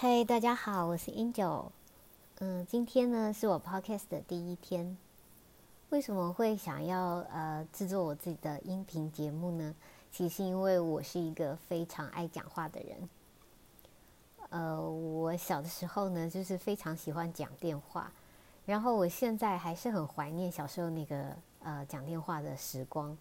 嗨，大家好，我是 Angel。嗯，今天呢是我 Podcast 的第一天。为什么会想要呃制作我自己的音频节目呢？其实因为我是一个非常爱讲话的人。呃，我小的时候呢，就是非常喜欢讲电话，然后我现在还是很怀念小时候那个呃讲电话的时光。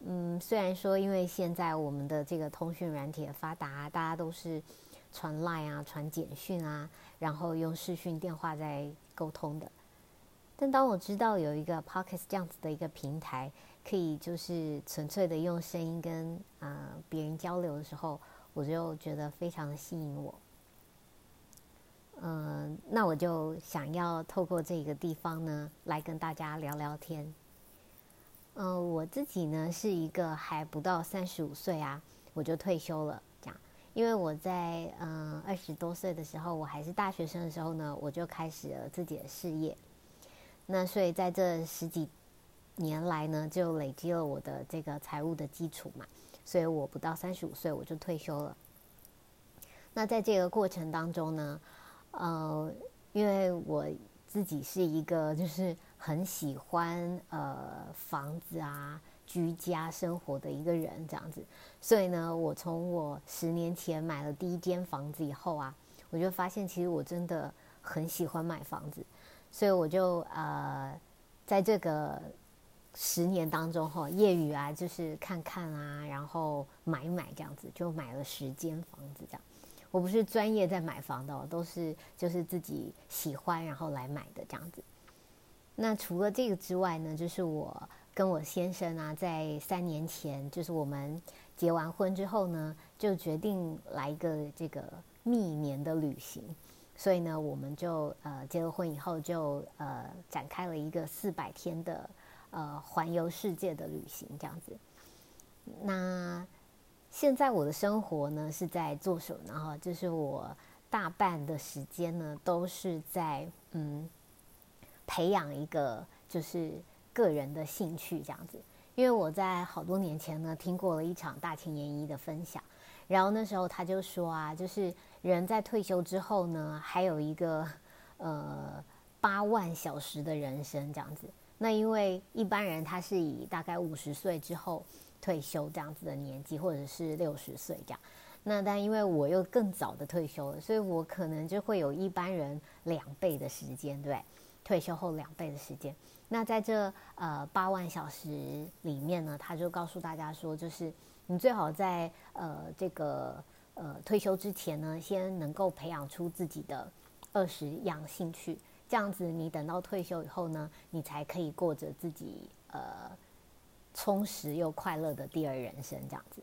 嗯，虽然说因为现在我们的这个通讯软体的发达，大家都是。传 line 啊，传简讯啊，然后用视讯电话在沟通的。但当我知道有一个 Pocket 这样子的一个平台，可以就是纯粹的用声音跟啊别人交流的时候，我就觉得非常的吸引我。嗯，那我就想要透过这个地方呢，来跟大家聊聊天。嗯，我自己呢是一个还不到三十五岁啊，我就退休了。因为我在嗯二十多岁的时候，我还是大学生的时候呢，我就开始了自己的事业。那所以在这十几年来呢，就累积了我的这个财务的基础嘛。所以我不到三十五岁我就退休了。那在这个过程当中呢，呃，因为我自己是一个就是很喜欢呃房子啊。居家生活的一个人这样子，所以呢，我从我十年前买了第一间房子以后啊，我就发现其实我真的很喜欢买房子，所以我就呃，在这个十年当中哈，业余啊就是看看啊，然后买买这样子，就买了十间房子这样。我不是专业在买房的，都是就是自己喜欢然后来买的这样子。那除了这个之外呢，就是我。跟我先生啊，在三年前，就是我们结完婚之后呢，就决定来一个这个蜜年的旅行。所以呢，我们就呃结了婚以后，就呃展开了一个四百天的呃环游世界的旅行，这样子。那现在我的生活呢是在做什么？然后就是我大半的时间呢都是在嗯培养一个就是。个人的兴趣这样子，因为我在好多年前呢听过了一场大前研一的分享，然后那时候他就说啊，就是人在退休之后呢，还有一个呃八万小时的人生这样子。那因为一般人他是以大概五十岁之后退休这样子的年纪，或者是六十岁这样。那但因为我又更早的退休了，所以我可能就会有一般人两倍的时间，对不对？退休后两倍的时间。那在这呃八万小时里面呢，他就告诉大家说，就是你最好在呃这个呃退休之前呢，先能够培养出自己的二十样兴趣，这样子你等到退休以后呢，你才可以过着自己呃充实又快乐的第二人生这样子。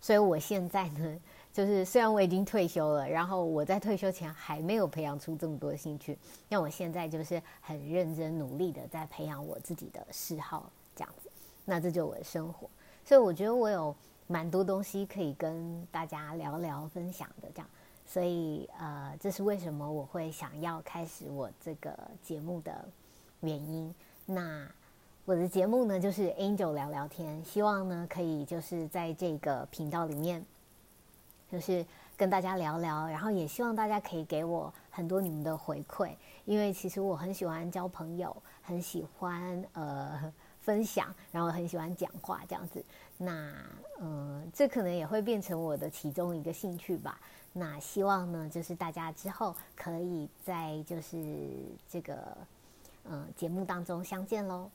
所以我现在呢。就是虽然我已经退休了，然后我在退休前还没有培养出这么多兴趣，那我现在就是很认真努力的在培养我自己的嗜好，这样子。那这就是我的生活，所以我觉得我有蛮多东西可以跟大家聊聊分享的，这样。所以呃，这是为什么我会想要开始我这个节目的原因。那我的节目呢，就是 Angel 聊聊天，希望呢可以就是在这个频道里面。就是跟大家聊聊，然后也希望大家可以给我很多你们的回馈，因为其实我很喜欢交朋友，很喜欢呃分享，然后很喜欢讲话这样子。那嗯，这可能也会变成我的其中一个兴趣吧。那希望呢，就是大家之后可以在就是这个嗯节目当中相见喽。